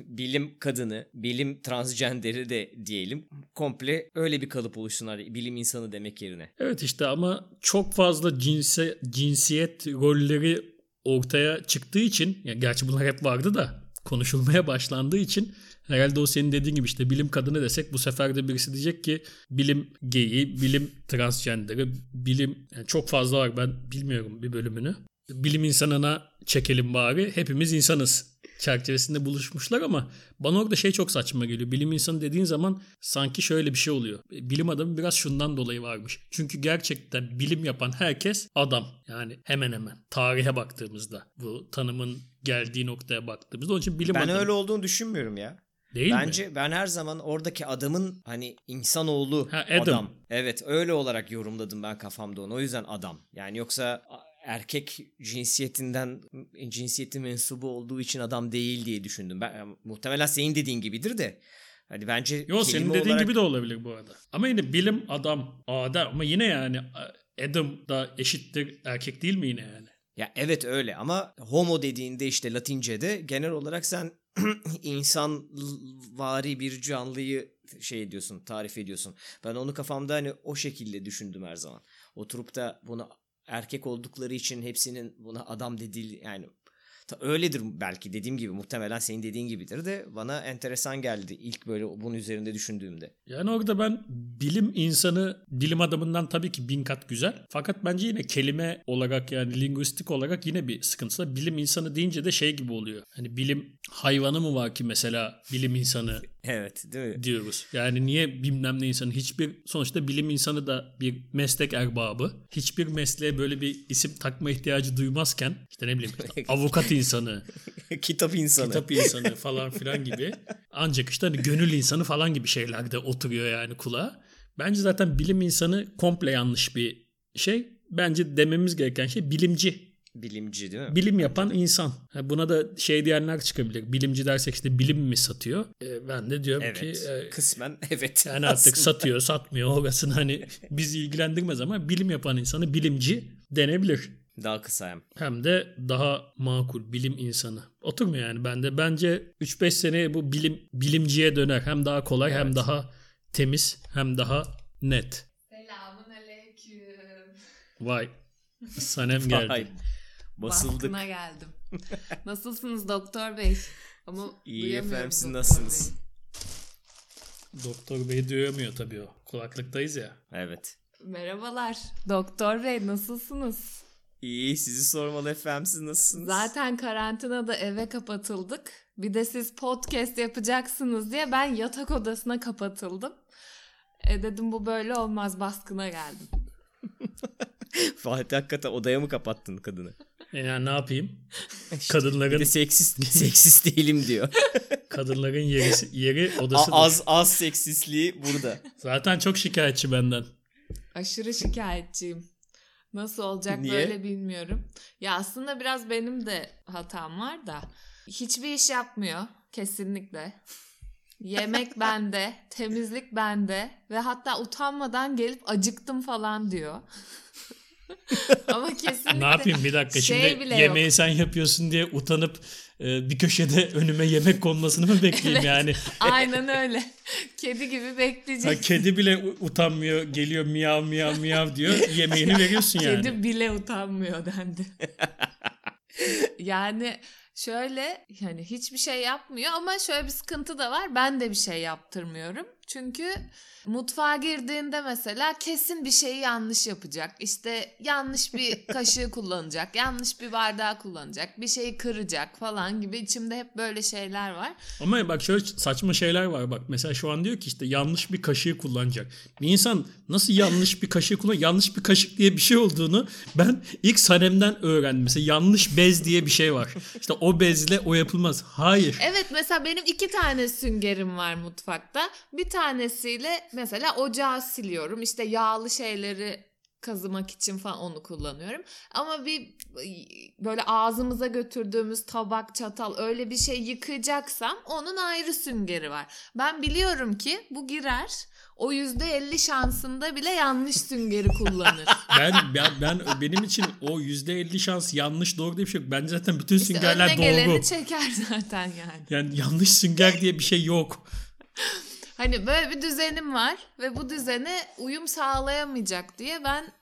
Speaker 2: bilim kadını, bilim transgenderi de diyelim. Komple öyle bir kalıp oluşsunlar bilim insanı demek yerine.
Speaker 1: Evet işte ama çok fazla cinse, cinsiyet rolleri ortaya çıktığı için ya gerçi bunlar hep vardı da konuşulmaya başlandığı için herhalde o senin dediğin gibi işte bilim kadını desek bu sefer de birisi diyecek ki bilim geyi, bilim transgenderi, bilim yani çok fazla var ben bilmiyorum bir bölümünü. Bilim insanına çekelim bari hepimiz insanız çerçevesinde buluşmuşlar ama bana orada şey çok saçma geliyor. Bilim insanı dediğin zaman sanki şöyle bir şey oluyor. Bilim adamı biraz şundan dolayı varmış. Çünkü gerçekten bilim yapan herkes adam. Yani hemen hemen tarihe baktığımızda bu tanımın geldiği noktaya baktığımızda onun için bilim
Speaker 2: ben
Speaker 1: adamı.
Speaker 2: öyle olduğunu düşünmüyorum ya.
Speaker 1: Değil
Speaker 2: Bence
Speaker 1: mi?
Speaker 2: ben her zaman oradaki adamın hani insanoğlu
Speaker 1: Ha, Adam.
Speaker 2: adam. Evet öyle olarak yorumladım ben kafamda onu. O yüzden adam. Yani yoksa erkek cinsiyetinden cinsiyeti mensubu olduğu için adam değil diye düşündüm. Ben muhtemelen senin dediğin gibidir de. Hani bence
Speaker 1: Yo senin dediğin
Speaker 2: olarak-
Speaker 1: gibi de olabilir bu arada. Ama yine bilim adam Adam ama yine yani Adam da eşittir erkek değil mi yine yani?
Speaker 2: Ya evet öyle ama homo dediğinde işte Latince'de genel olarak sen *clears throat* insanvari bir canlıyı şey ediyorsun, tarif ediyorsun. Ben onu kafamda hani o şekilde düşündüm her zaman. Oturup da bunu erkek oldukları için hepsinin buna adam dediği yani öyledir belki dediğim gibi muhtemelen senin dediğin gibidir de bana enteresan geldi ilk böyle bunun üzerinde düşündüğümde.
Speaker 1: Yani orada ben bilim insanı bilim adamından tabii ki bin kat güzel. Fakat bence yine kelime olarak yani linguistik olarak yine bir sıkıntısı. Bilim insanı deyince de şey gibi oluyor. Hani bilim hayvanı mı var ki mesela bilim insanı *laughs*
Speaker 2: Evet değil mi?
Speaker 1: diyoruz. Yani niye bilmem ne insanı hiçbir sonuçta bilim insanı da bir meslek erbabı. Hiçbir mesleğe böyle bir isim takma ihtiyacı duymazken işte ne bileyim *laughs* avukat insanı, *laughs*
Speaker 2: Kitap insanı.
Speaker 1: kitap insanı falan filan gibi ancak işte hani gönül insanı falan gibi şeylerde oturuyor yani kulağa. Bence zaten bilim insanı komple yanlış bir şey. Bence dememiz gereken şey bilimci.
Speaker 2: Bilimci değil mi?
Speaker 1: Bilim yapan insan. Ha, Buna da şey diyenler çıkabilir. Bilimci dersek işte bilim mi satıyor? E, ben de diyorum
Speaker 2: Evet.
Speaker 1: ki e,
Speaker 2: Kısmen *laughs* evet.
Speaker 1: yani artık
Speaker 2: Aslında.
Speaker 1: satıyor satmıyor orasını hani bizi ilgilendirmez ama bilim yapan insanı bilimci denebilir.
Speaker 2: Daha kısa hem.
Speaker 1: Hem de daha makul bilim insanı. Oturmuyor yani bende. Bence 3-5 seneye bu bilim bilimciye döner. Hem daha kolay hem
Speaker 2: Evet.
Speaker 1: daha temiz hem daha net.
Speaker 3: Selamun aleyküm.
Speaker 1: Vay. Sanem geldi.
Speaker 2: Basıldık.
Speaker 3: Baskına geldim. Nasılsınız doktor bey? Ama
Speaker 2: İyi efendim siz
Speaker 3: doktor
Speaker 2: nasılsınız?
Speaker 3: bey.
Speaker 1: Doktor bey duyamıyor tabii o. Kulaklıktayız ya.
Speaker 2: Evet.
Speaker 3: Merhabalar. Doktor bey nasılsınız?
Speaker 2: İyi sizi sormalı efendim siz nasılsınız?
Speaker 3: Zaten karantinada eve kapatıldık. Bir de siz podcast yapacaksınız diye ben yatak odasına kapatıldım. E dedim bu böyle olmaz baskına geldim. *laughs*
Speaker 2: Fatih hakikaten odaya mı kapattın kadını?
Speaker 1: E Yani ne yapayım?
Speaker 2: Bir de
Speaker 1: Kadınların
Speaker 2: seksist, *laughs* seksist değilim diyor. *laughs*
Speaker 1: kadınların yeri, yeri odası.
Speaker 2: az az seksistliği burada.
Speaker 1: Zaten çok şikayetçi benden.
Speaker 3: Aşırı şikayetçiyim. Nasıl olacak
Speaker 2: Niye?
Speaker 3: böyle bilmiyorum. Ya aslında biraz benim de hatam var da. Hiçbir iş yapmıyor kesinlikle. Yemek *laughs* bende, temizlik bende ve hatta utanmadan gelip acıktım falan diyor. *laughs* Ama kesinlikle
Speaker 1: Ne yapayım bir dakika
Speaker 3: şey
Speaker 1: şimdi
Speaker 3: bile
Speaker 1: yemeği
Speaker 3: yok.
Speaker 1: sen yapıyorsun diye utanıp e, bir köşede önüme yemek konmasını mı bekleyeyim
Speaker 3: Evet.
Speaker 1: yani? *laughs*
Speaker 3: Aynen öyle. Kedi gibi
Speaker 1: Ha,
Speaker 3: bekleyecek.
Speaker 1: kedi bile utanmıyor geliyor miyav miyav miyav diyor yemeğini veriyorsun yani.
Speaker 3: Kedi bile utanmıyor dendi. *laughs* yani şöyle yani hiçbir şey yapmıyor ama şöyle bir sıkıntı da var. Ben de bir şey yaptırmıyorum. Çünkü mutfağa girdiğinde mesela kesin bir şeyi yanlış yapacak. İşte yanlış bir *laughs* kaşığı kullanacak, yanlış bir bardağı kullanacak, bir şeyi kıracak falan gibi içimde hep böyle şeyler var.
Speaker 1: Ama bak şöyle saçma şeyler var bak. Mesela şu an diyor ki işte yanlış bir kaşığı kullanacak. Bir insan nasıl yanlış bir kaşığı kullan yanlış bir kaşık diye bir şey olduğunu ben ilk Sanem'den öğrendim. Mesela yanlış bez diye bir şey var. İşte o bezle o yapılmaz. Hayır.
Speaker 3: Evet mesela benim iki tane süngerim var mutfakta. Bir tanesiyle mesela ocağı siliyorum. İşte yağlı şeyleri kazımak için falan onu kullanıyorum. Ama bir böyle ağzımıza götürdüğümüz tabak, çatal öyle bir şey yıkacaksam onun ayrı süngeri var. Ben biliyorum ki bu girer. O %50 şansında bile yanlış süngeri kullanır. *laughs*
Speaker 1: Ben, ben, ben benim için o %50 şans yanlış doğru diye bir şey yok. Bence zaten bütün
Speaker 3: İşte
Speaker 1: süngerler doğru.
Speaker 3: geleni çeker zaten yani.
Speaker 1: Yani yanlış sünger diye bir şey yok.
Speaker 3: Hani böyle bir düzenim var ve bu düzene uyum sağlayamayacak diye ben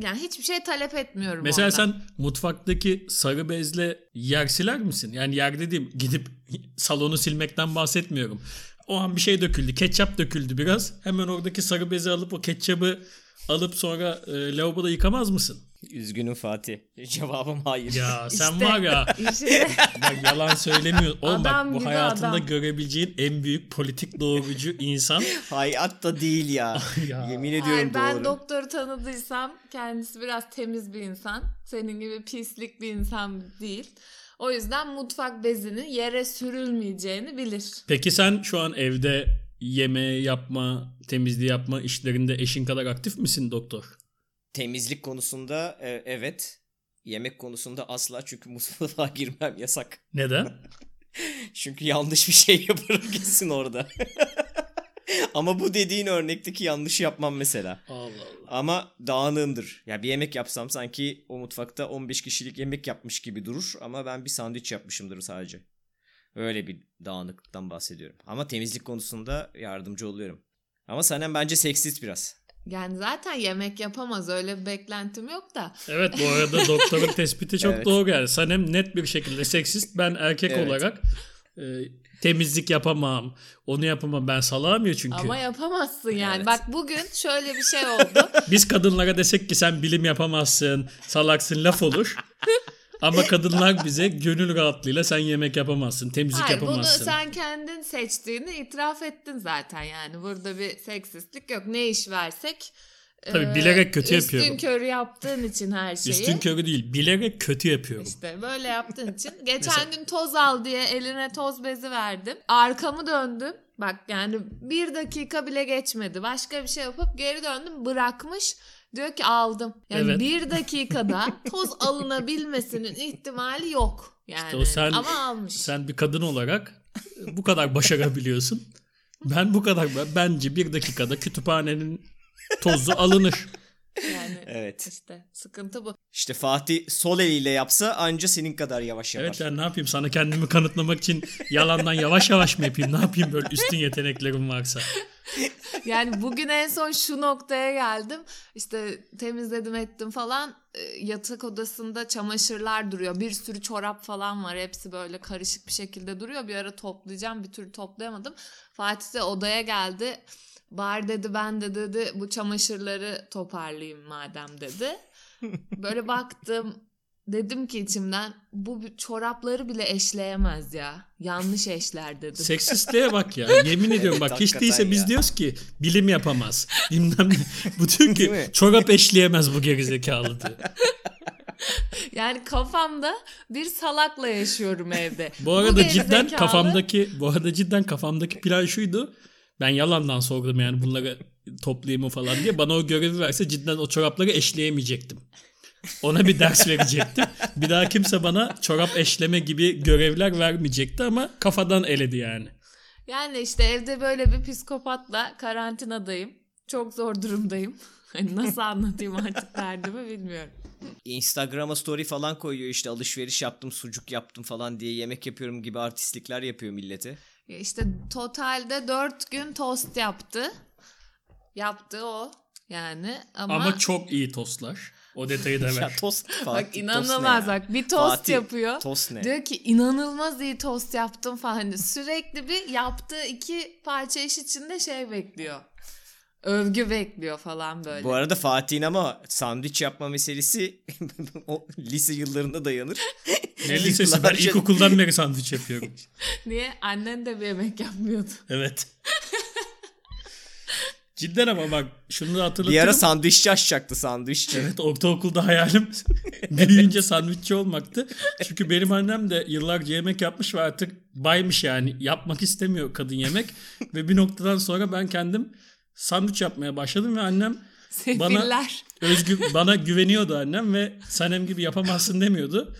Speaker 3: yani hiçbir şey talep etmiyorum
Speaker 1: Mesela
Speaker 3: ondan.
Speaker 1: sen mutfaktaki sarı bezle yer siler misin? Yani yer dediğim gidip salonu silmekten bahsetmiyorum. O an bir şey döküldü. Ketçap döküldü biraz. Hemen oradaki sarı bezi alıp o ketçabı alıp sonra e, lavaboda yıkamaz mısın?
Speaker 2: Üzgünüm Fatih. *laughs* Cevabım hayır.
Speaker 1: Ya *laughs* sen
Speaker 3: İşte-
Speaker 1: var ya
Speaker 3: İşte *laughs*
Speaker 1: bak yalan söylemiyor. Oğlum bak
Speaker 3: Adam
Speaker 1: bu
Speaker 3: gibi
Speaker 1: hayatında
Speaker 3: adam.
Speaker 1: görebileceğin en büyük politik doğrucu insan.
Speaker 2: Hayatta değil ya.
Speaker 1: Ya.
Speaker 2: Yemin ediyorum
Speaker 3: Hayır, ben
Speaker 2: doğru.
Speaker 3: doktoru tanıdıysam kendisi biraz temiz bir insan. Senin gibi pislik bir insan değil. O yüzden mutfak bezinin yere sürülmeyeceğini bilir.
Speaker 1: Peki sen şu an evde yeme yapma, temizliği yapma işlerinde eşin kadar aktif misin doktor?
Speaker 2: Temizlik konusunda e, evet. Yemek konusunda asla çünkü mutfağa *laughs* girmem yasak.
Speaker 1: Neden? *laughs*
Speaker 2: Çünkü yanlış bir şey yaparım *laughs* kesin orada. Ama bu dediğin örnekteki yanlış yapmam mesela.
Speaker 1: Allah Allah.
Speaker 2: Ama dağınığımdır. Ya bir yemek yapsam sanki o mutfakta 15 kişilik yemek yapmış gibi durur ama ben bir sandviç yapmışımdır sadece. Öyle bir dağınıklıktan bahsediyorum. Ama temizlik konusunda yardımcı oluyorum. Ama Sanem bence seksist biraz.
Speaker 3: Yani zaten yemek yapamaz öyle bir beklentim yok da.
Speaker 1: Evet bu arada *laughs* doktorun tespiti çok
Speaker 2: Evet.
Speaker 1: doğru yani. Sanem net bir şekilde seksist. Ben erkek
Speaker 2: Evet.
Speaker 1: olarak e, temizlik yapamam. Onu yapamam. Ben salağım ya çünkü.
Speaker 3: Ama yapamazsın yani.
Speaker 2: Evet.
Speaker 3: Bak bugün şöyle bir şey oldu. *laughs*
Speaker 1: Biz kadınlara desek ki sen bilim yapamazsın, salaksın laf olur. *laughs* Ama kadınlar bize gönül rahatlığıyla sen yemek yapamazsın, temizlik
Speaker 3: Hayır bunu
Speaker 1: yapamazsın.
Speaker 3: sen kendin seçtiğini itiraf ettin zaten yani. Burada bir seksistlik yok. Ne iş versek
Speaker 1: Tabii
Speaker 3: e,
Speaker 1: bilerek kötü
Speaker 3: üstün
Speaker 1: yapıyorum.
Speaker 3: körü yaptığın için her şeyi.
Speaker 1: Üstün körü değil, bilerek kötü yapıyorum.
Speaker 3: İşte böyle yaptığın için. *laughs* Geçen
Speaker 1: Mesela-
Speaker 3: gün toz al diye eline toz bezi verdim. Arkamı döndüm. Bak yani bir dakika bile geçmedi. Başka bir şey yapıp geri döndüm bırakmış. Diyor ki aldım. Yani
Speaker 1: Evet.
Speaker 3: bir dakikada *laughs* toz alınabilmesinin ihtimali yok. Yani
Speaker 1: İşte o sen-
Speaker 3: ama almış.
Speaker 1: Sen bir kadın olarak bu kadar başarabiliyorsun. Ben bu kadar bence bir dakikada kütüphanenin tozu alınır.
Speaker 3: Yani *laughs*
Speaker 2: Evet.
Speaker 3: işte sıkıntı bu.
Speaker 2: İşte Fatih sol eliyle yapsa anca senin kadar yavaş yapar.
Speaker 1: Evet yani ne yapayım sana kendimi kanıtlamak için yalandan yavaş yavaş mı yapayım? Ne yapayım böyle üstün yeteneklerim varsa? *laughs*
Speaker 3: Yani bugün en son şu noktaya geldim. İşte temizledim ettim falan. E, Yatak odasında çamaşırlar duruyor. Bir sürü çorap falan var. Hepsi böyle karışık bir şekilde duruyor. Bir ara toplayacağım. Bir türlü toplayamadım. Fatih de odaya geldi. Bar dedi ben de dedi bu çamaşırları toparlayayım madem dedi. *laughs* Böyle baktım. Dedim ki içimden bu çorapları bile eşleyemez ya. Yanlış eşler dedim.
Speaker 1: Seksistliğe bak ya. Yemin ediyorum bak hiç değilse biz
Speaker 2: ya.
Speaker 1: diyoruz ki bilim yapamaz. Bilmem ne. Bu diyor ki çorap eşleyemez bu gerizekalı diyor. *laughs*
Speaker 3: Yani kafamda bir salakla yaşıyorum evde.
Speaker 1: Bu arada
Speaker 3: gerizekalı-
Speaker 1: cidden kafamdaki bu arada cidden kafamdaki plan şuydu. Ben yalandan sordum yani bunları toplayayım mı falan diye. Bana o görevi verse cidden o çorapları eşleyemeyecektim. Ona bir ders verecektim. Bir daha kimse bana çorap eşleme gibi görevler vermeyecekti ama kafadan eledi yani.
Speaker 3: Yani işte evde böyle bir psikopatla karantinadayım. Çok zor durumdayım. *laughs* Hani nasıl anlatayım artık derdimi bilmiyorum.
Speaker 2: Instagram'a story falan koyuyor işte alışveriş yaptım, sucuk yaptım falan diye yemek yapıyorum gibi artistlikler yapıyor millete.
Speaker 3: Ya İşte totalde 4 gün tost yaptı. Yaptı o yani ama,
Speaker 1: Ama çok iyi tostlar. O detayı da *laughs*
Speaker 2: Ya
Speaker 1: ver.
Speaker 2: tost *laughs* Fatih,
Speaker 3: bak
Speaker 2: tost
Speaker 3: inanılmaz
Speaker 2: ya?
Speaker 3: bak bir tost
Speaker 2: Fatih,
Speaker 3: yapıyor.
Speaker 2: Tost ne?
Speaker 3: Diyor ki inanılmaz iyi tost yaptım falan. Hani Sürekli bir yaptığı iki parça iş içinde şey bekliyor. Övgü bekliyor falan böyle.
Speaker 2: Bu arada Fatih'in ama sandviç yapma meselesi *laughs* o lise yıllarında dayanır.
Speaker 1: Ne lisesi ben ilkokuldan beri sandviç yapıyorum. *laughs*
Speaker 3: Niye? Annen de bir yemek yapmıyordu.
Speaker 1: Evet. *laughs* Cidden ama bak şunu da
Speaker 2: Bir
Speaker 1: hatırlatıyorum.
Speaker 2: ara sandviççi açacaktı sandviççi.
Speaker 1: Evet ortaokulda hayalim *laughs* büyüyünce sandviççi olmaktı. Çünkü benim annem de yıllarca yemek yapmış ve artık baymış yani. Yapmak istemiyor kadın yemek. ve bir noktadan sonra ben kendim sandviç yapmaya başladım ve annem
Speaker 3: Sefiller.
Speaker 1: özgü bana güveniyordu annem ve Sanem gibi yapamazsın demiyordu.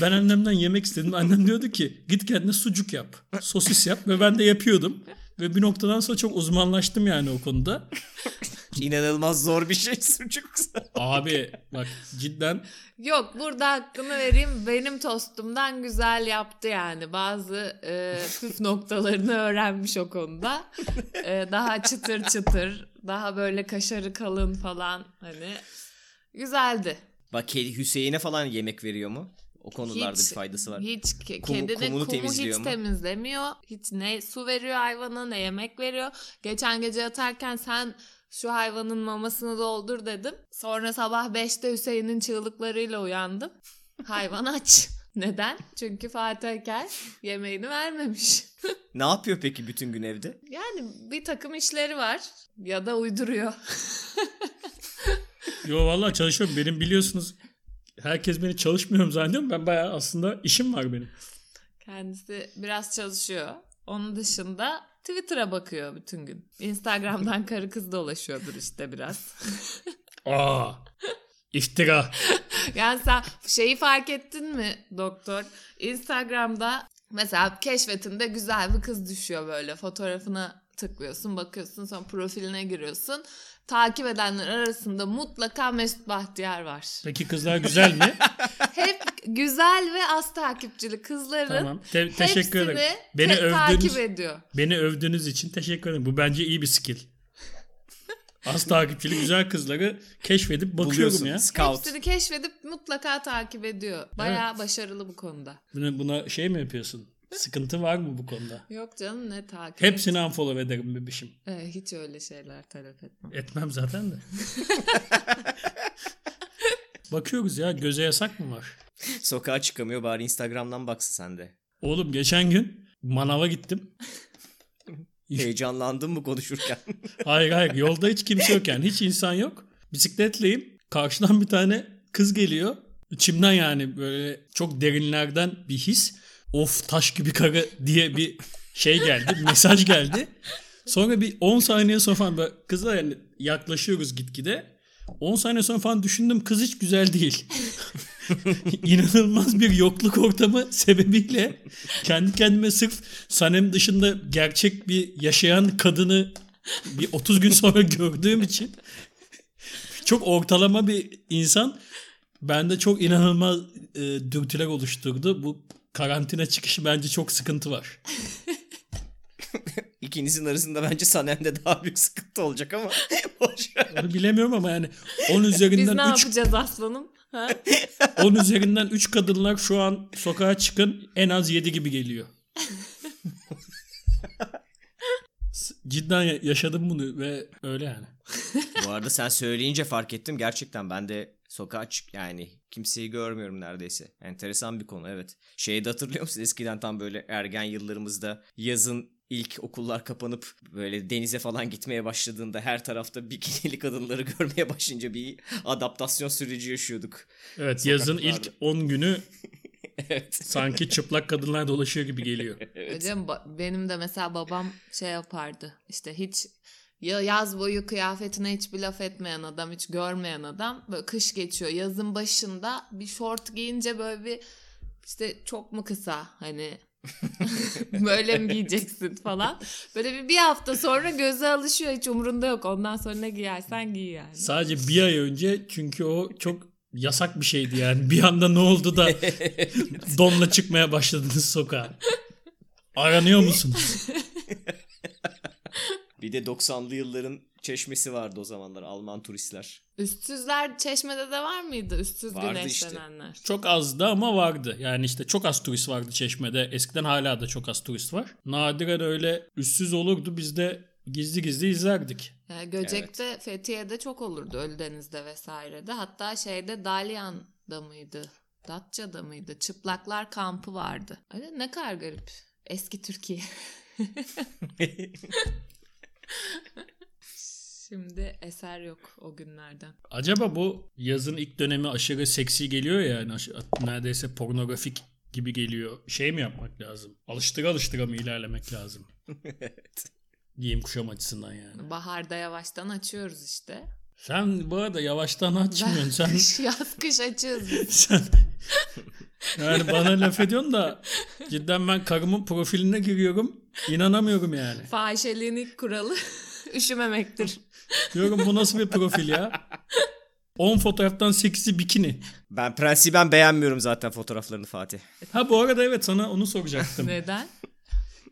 Speaker 1: Ben annemden yemek istedim. Annem diyordu ki git kendine sucuk yap. Sosis yap ve ben de yapıyordum. Ve bir noktadan sonra çok uzmanlaştım yani o konuda.
Speaker 2: İnanılmaz zor bir şey sucuk. *laughs*
Speaker 1: Abi bak cidden
Speaker 3: Yok burada hakkını vereyim. Benim tostumdan güzel yaptı yani. Bazı e, püf noktalarını öğrenmiş o konuda. E, daha çıtır çıtır, daha böyle kaşarı kalın falan hani güzeldi.
Speaker 2: Bak Hüseyin'e falan yemek veriyor mu? O konularda bir faydası var.
Speaker 3: Hiç ke-
Speaker 2: Kumu-
Speaker 3: kedinin
Speaker 2: kumunu
Speaker 3: kumu
Speaker 2: temizliyor
Speaker 3: hiç
Speaker 2: mu?
Speaker 3: temizlemiyor. Hiç ne su veriyor hayvana ne yemek veriyor. Geçen gece yatarken sen Şu hayvanın mamasını doldur dedim. Sonra sabah 5'te Hüseyin'in çığlıklarıyla uyandım. *laughs* Hayvan aç. *laughs* Neden? Çünkü Fatih Aker yemeğini vermemiş. *laughs*
Speaker 2: Ne yapıyor peki bütün gün evde?
Speaker 3: Yani bir takım işleri var ya da uyduruyor.
Speaker 1: Yo vallahi çalışıyorum. Benim biliyorsunuz herkes beni çalışmıyorum zannediyorum. Ben bayağı aslında işim var benim.
Speaker 3: Kendisi biraz çalışıyor. Onun dışında Twitter'a bakıyor bütün gün. Instagram'dan *laughs* karı kız dolaşıyordur işte biraz. *laughs*
Speaker 1: Aa. İftira. *laughs*
Speaker 3: Yani sen şeyi fark ettin mi doktor? Instagram'da mesela keşfetinde güzel bir kız düşüyor böyle. Fotoğrafına tıklıyorsun, bakıyorsun, sonra profiline giriyorsun. Takip edenler arasında mutlaka Mesut Bahtiyar var.
Speaker 1: Peki kızlar güzel mi? *laughs*
Speaker 3: Hep güzel ve az takipçili kızların
Speaker 1: tamam. Te- teşekkür ederim.
Speaker 3: hepsini
Speaker 1: Beni
Speaker 3: te-
Speaker 1: övdüğünüz
Speaker 3: takip ediyor.
Speaker 1: beni övdüğünüz için teşekkür ederim. Bu bence iyi bir skill. Az takipçili güzel kızları keşfedip bakıyorum
Speaker 2: Buluyorsun.
Speaker 1: ya.
Speaker 2: Scout.
Speaker 3: Hepsini keşfedip mutlaka takip ediyor. Bayağı başarılı bu konuda.
Speaker 1: Buna, buna şey mi yapıyorsun? Sıkıntı var mı bu konuda?
Speaker 3: Yok canım ne takip
Speaker 1: Hepsini unfollow ederim bebişim.
Speaker 3: Ee, hiç öyle şeyler talep etmem.
Speaker 1: Etmem zaten de. *laughs* Bakıyoruz ya göze yasak mı var?
Speaker 2: Sokağa çıkamıyor bari Instagram'dan baksın sen de.
Speaker 1: Oğlum geçen gün manava gittim. *laughs*
Speaker 2: Heyecanlandın mı konuşurken? *laughs*
Speaker 1: Hayır hayır yolda hiç kimse yok yani hiç insan yok. Bisikletleyim karşıdan bir tane kız geliyor. İçimden yani böyle çok derinlerden bir his. Of taş gibi karı diye bir şey geldi mesaj geldi. Sonra bir 10 saniye sonra falan kıza yani yaklaşıyoruz gitgide. 10 saniye sonra falan düşündüm kız hiç güzel değil. *laughs* İnanılmaz bir yokluk ortamı sebebiyle kendi kendime sırf Sanem dışında gerçek bir yaşayan kadını bir 30 gün sonra gördüğüm için çok ortalama bir insan bende çok inanılmaz e, dürtüler oluşturdu. Bu karantina çıkışı bence çok sıkıntı var. *laughs*
Speaker 2: İkinizin arasında bence Sanem'de daha büyük sıkıntı olacak ama. *laughs*
Speaker 1: Onu bilemiyorum ama yani 10
Speaker 3: Biz
Speaker 1: üzerinden
Speaker 3: ne
Speaker 1: 3
Speaker 3: yapacağız aslanım? Ha? *laughs*
Speaker 1: 10 üzerinden 3 kadınlar şu an sokağa çıkın en az 7 gibi geliyor. Cidden ya- yaşadım bunu ve öyle yani.
Speaker 2: Bu arada sen söyleyince fark ettim. Gerçekten ben de sokağa çık yani kimseyi görmüyorum neredeyse. Enteresan bir konu evet. Şeyi de hatırlıyor musun? Eskiden tam böyle ergen yıllarımızda yazın ilk okullar kapanıp böyle denize falan gitmeye başladığında her tarafta bikinili kadınları *laughs* görmeye başlayınca bir adaptasyon süreci yaşıyorduk.
Speaker 1: Evet yazın ilk 10 günü *laughs*
Speaker 2: Evet.
Speaker 1: sanki çıplak kadınlar dolaşıyor gibi geliyor. *laughs*
Speaker 3: Ba- benim de mesela babam şey yapardı. İşte hiç ya yaz boyu kıyafetine hiçbir laf etmeyen adam, hiç görmeyen adam böyle kış geçiyor. Yazın başında bir şort giyince böyle bir işte çok mu kısa hani *laughs* böyle mi giyeceksin falan. Böyle bir, bir hafta sonra göze alışıyor hiç umrunda yok. Ondan sonra ne giyersen giy yani.
Speaker 1: Sadece bir ay önce çünkü o çok yasak bir şeydi yani. Bir anda ne oldu da *laughs* donla çıkmaya başladınız sokağa. Aranıyor musunuz? *laughs*
Speaker 2: Bir de 90'lı yılların çeşmesi vardı o zamanlar Alman turistler.
Speaker 3: Üstsüzler çeşmede de var mıydı? Üstsüz
Speaker 2: Vardı
Speaker 3: güneşlenenler.
Speaker 1: Çok azdı ama vardı. Yani işte çok az turist vardı Çeşme'de. Eskiden hala da çok az turist var. Nadiren öyle üstsüz olurdu. Biz de gizli gizli izlerdik.
Speaker 3: Yani Göcek'te, Fethiye'de çok olurdu Ölüdeniz'de vesairede. Hatta şeyde Dalyan'da mıydı? Datça'da mıydı? Çıplaklar kampı vardı. Öyle ne kadar garip. Eski Türkiye. *laughs* *laughs* Şimdi eser yok o günlerden.
Speaker 1: Acaba bu yazın ilk dönemi aşırı seksi geliyor ya yani aş- neredeyse pornografik gibi geliyor. Şey mi yapmak lazım? Alıştıra alıştıra mı ilerlemek lazım? *laughs*
Speaker 2: evet.
Speaker 1: Giyim kuşam açısından yani.
Speaker 3: Baharda yavaştan açıyoruz işte.
Speaker 1: Sen bu arada yavaştan açmıyorsun. Sen, *laughs*
Speaker 3: Kış, yaz kış açıyoruz biz. *laughs*
Speaker 1: sen yani bana laf ediyorsun da cidden ben karımın profiline giriyorum. İnanamıyorum yani.
Speaker 3: Fahişeliğin ilk kuralı *laughs* üşümemektir.
Speaker 1: Diyorum bu nasıl bir profil ya? 10 fotoğraftan 8'i bikini.
Speaker 2: Ben prensiben beğenmiyorum zaten fotoğraflarını Fatih.
Speaker 1: Ha bu arada evet sana onu soracaktım.
Speaker 3: Neden?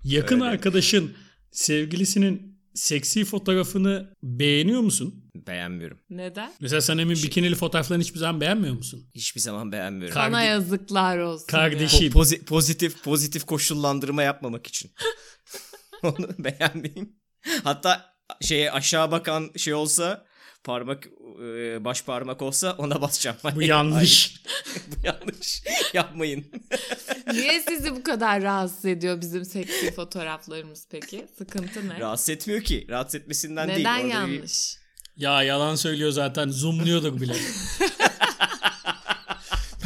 Speaker 1: Yakın
Speaker 2: Öyle.
Speaker 1: arkadaşın sevgilisinin seksi fotoğrafını beğeniyor musun?
Speaker 2: Beğenmiyorum.
Speaker 3: Neden?
Speaker 1: Mesela sen emin bikinili fotoğraflarını hiçbir zaman beğenmiyor musun?
Speaker 2: Hiçbir zaman beğenmiyorum.
Speaker 1: Kardeş-
Speaker 3: yazıklar olsun.
Speaker 1: Kardeşim.
Speaker 2: Po- pozi- pozitif pozitif koşullandırma yapmamak için. *laughs* Onu beğenmeyeyim. Hatta şeye aşağı bakan şey olsa parmak e, baş parmak olsa ona basacağım.
Speaker 1: Bu *laughs* yanlış. *laughs*
Speaker 2: bu yanlış. Yapmayın. *laughs*
Speaker 3: Niye sizi bu kadar rahatsız ediyor bizim seksi fotoğraflarımız peki? Sıkıntı ne?
Speaker 2: Rahatsız etmiyor ki. Rahatsız etmesinden değil.
Speaker 3: Neden
Speaker 2: Orada bir-
Speaker 3: yanlış?
Speaker 1: Ya yalan söylüyor zaten. Zoomluyorduk bile.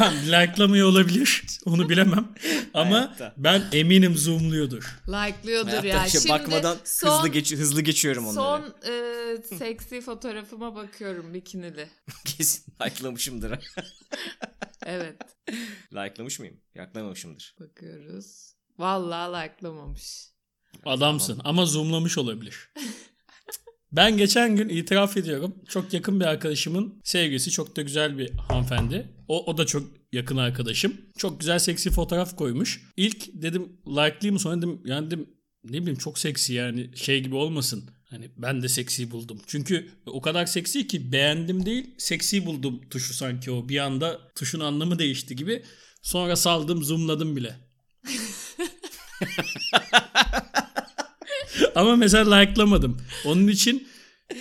Speaker 1: Ben like'lamıyor olabilir. Onu bilemem. Ama
Speaker 2: Hayatta.
Speaker 1: ben eminim zoomluyordur.
Speaker 3: Like'lıyordur
Speaker 2: Hayatta
Speaker 3: ya.
Speaker 2: işte
Speaker 3: Şimdi
Speaker 2: bakmadan
Speaker 3: son,
Speaker 2: hızlı geç hızlı geçiyorum onları.
Speaker 3: Son e, seksi fotoğrafıma bakıyorum bikinili. *laughs*
Speaker 2: Kesin like'lamışımdır. *laughs*
Speaker 3: Evet
Speaker 2: Like'lamış mıyım? Yaklamamışımdır.
Speaker 3: bakıyoruz. Vallahi like'lamamış.
Speaker 1: Adamsın ama zoomlamış olabilir. *laughs* Ben geçen gün itiraf ediyorum. Çok yakın bir arkadaşımın sevgilisi çok da güzel bir hanımefendi. O, o da çok yakın arkadaşım. Çok güzel seksi fotoğraf koymuş. İlk dedim like'layayım mı sonra dedim yani dedim ne bileyim çok seksi yani şey gibi olmasın. Hani ben de seksi buldum. Çünkü o kadar seksi ki beğendim değil seksi buldum tuşu sanki o. Bir anda tuşun anlamı değişti gibi. Sonra saldım zoomladım bile. *laughs* Ama mesela like'lamadım. Onun için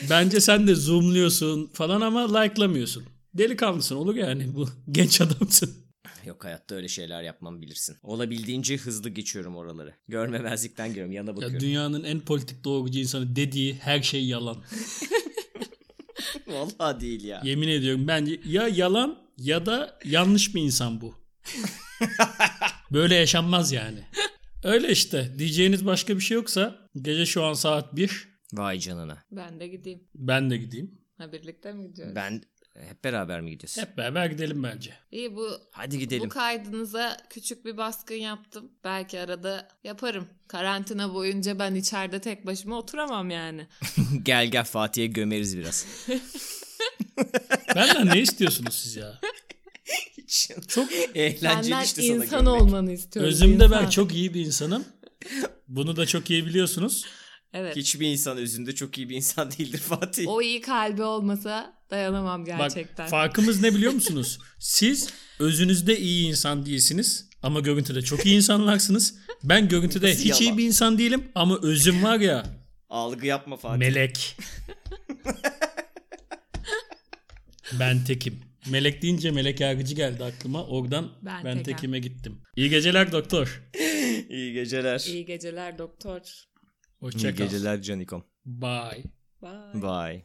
Speaker 1: bence sen de zoomluyorsun falan ama like'lamıyorsun. Delikanlısın olur yani bu genç adamsın.
Speaker 2: Yok hayatta öyle şeyler yapmam bilirsin. Olabildiğince hızlı geçiyorum oraları. Görmemezlikten giriyorum. Yana
Speaker 1: Ya
Speaker 2: bakıyorum.
Speaker 1: dünyanın en politik doğrucu insanı dediği her şey yalan. *laughs*
Speaker 2: Vallahi değil ya.
Speaker 1: Yemin ediyorum bence ya yalan ya da yanlış bir insan bu. *laughs* Böyle yaşanmaz yani. Öyle işte. Diyeceğiniz başka bir şey yoksa gece şu an saat 1.
Speaker 2: Vay canına.
Speaker 3: Ben de gideyim.
Speaker 1: Ben de gideyim.
Speaker 3: Ha birlikte mi gidiyoruz?
Speaker 2: Ben hep beraber mi gidiyoruz?
Speaker 1: Hep beraber gidelim bence.
Speaker 3: İyi bu
Speaker 2: Hadi gidelim.
Speaker 3: bu kaydınıza küçük bir baskın yaptım. Belki arada yaparım. Karantina boyunca ben içeride tek başıma oturamam yani. *laughs*
Speaker 2: gel gel Fatih'e gömeriz biraz. *laughs*
Speaker 1: Benden ne istiyorsunuz siz ya?
Speaker 2: Çok eğlenceli
Speaker 3: Benden
Speaker 2: işte sana
Speaker 3: insan
Speaker 2: gömmek.
Speaker 3: olmanı istiyorum.
Speaker 1: Özümde ben
Speaker 3: insan.
Speaker 1: çok iyi bir insanım. *laughs* Bunu da çok iyi biliyorsunuz.
Speaker 3: Evet.
Speaker 2: Hiçbir insan özünde çok iyi bir insan değildir Fatih.
Speaker 3: O iyi kalbi olmasa dayanamam gerçekten.
Speaker 1: Bak farkımız ne biliyor musunuz? *laughs* Siz özünüzde iyi insan değilsiniz ama görüntüde çok iyi insanlarsınız. Ben görüntüde
Speaker 2: Nasıl
Speaker 1: hiç iyi
Speaker 2: yalan?
Speaker 1: bir insan değilim ama özüm var ya
Speaker 2: Algı yapma Fatih.
Speaker 1: melek. *laughs* ben tekim. Melek deyince melek yargıcı geldi aklıma. Oradan ben,
Speaker 3: Ben
Speaker 1: tekime gittim. İyi geceler doktor. *laughs*
Speaker 2: İyi geceler.
Speaker 3: İyi geceler doktor.
Speaker 2: Hoşça
Speaker 1: İyi
Speaker 2: geceler Canikom.
Speaker 1: Bye.
Speaker 3: Bye.
Speaker 2: Bye.